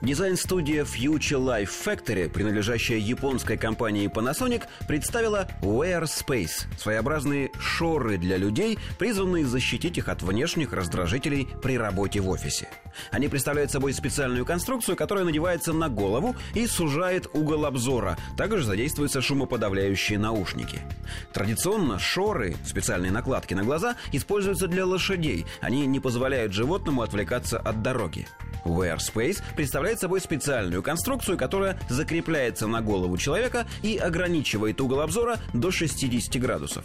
Дизайн-студия Future Life Factory, принадлежащая японской компании Panasonic, представила Wear Space – своеобразные шоры для людей, призванные защитить их от внешних раздражителей при работе в офисе. Они представляют собой специальную конструкцию, которая надевается на голову и сужает угол обзора. Также задействуются шумоподавляющие наушники. Традиционно шоры, специальные накладки на глаза, используются для лошадей. Они не позволяют животному отвлекаться от дороги. Wear Space представляет собой специальную конструкцию, которая закрепляется на голову человека и ограничивает угол обзора до 60 градусов.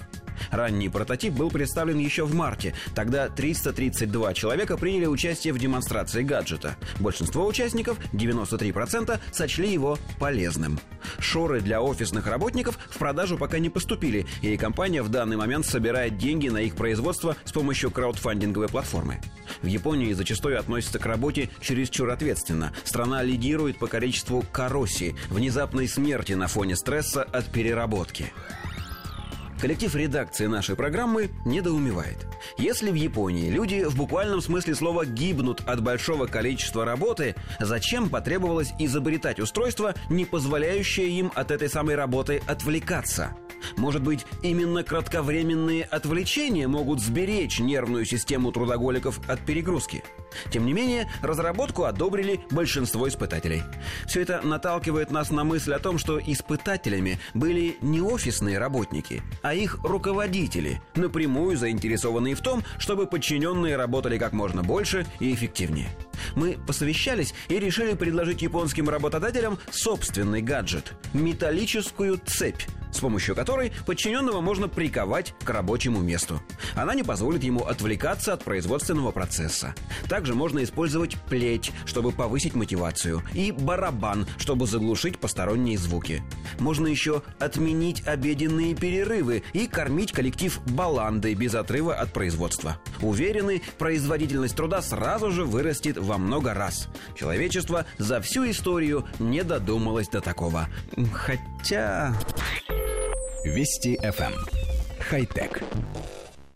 Ранний прототип был представлен еще в марте. Тогда 332 человека приняли участие в демонстрации гаджета. Большинство участников, 93%, сочли его полезным. Шоры для офисных работников в продажу пока не поступили, и компания в данный момент собирает деньги на их производство с помощью краудфандинговой платформы. В Японии зачастую относятся к работе чересчур ответственно. Страна лидирует по количеству коррозии, внезапной смерти на фоне стресса от переработки. Коллектив редакции нашей программы недоумевает. Если в Японии люди в буквальном смысле слова гибнут от большого количества работы, зачем потребовалось изобретать устройство, не позволяющее им от этой самой работы отвлекаться? Может быть, именно кратковременные отвлечения могут сберечь нервную систему трудоголиков от перегрузки? Тем не менее, разработку одобрили большинство испытателей. Все это наталкивает нас на мысль о том, что испытателями были не офисные работники, а их руководители, напрямую заинтересованные в том, чтобы подчиненные работали как можно больше и эффективнее. Мы посовещались и решили предложить японским работодателям собственный гаджет – металлическую цепь, с помощью которой подчиненного можно приковать к рабочему месту. Она не позволит ему отвлекаться от производственного процесса. Также можно использовать плеть, чтобы повысить мотивацию, и барабан, чтобы заглушить посторонние звуки. Можно еще отменить обеденные перерывы и кормить коллектив баландой без отрыва от производства. Уверены, производительность труда сразу же вырастет во много раз. Человечество за всю историю не додумалось до такого. Хотя... Вести FM. Эм. Хай-тек.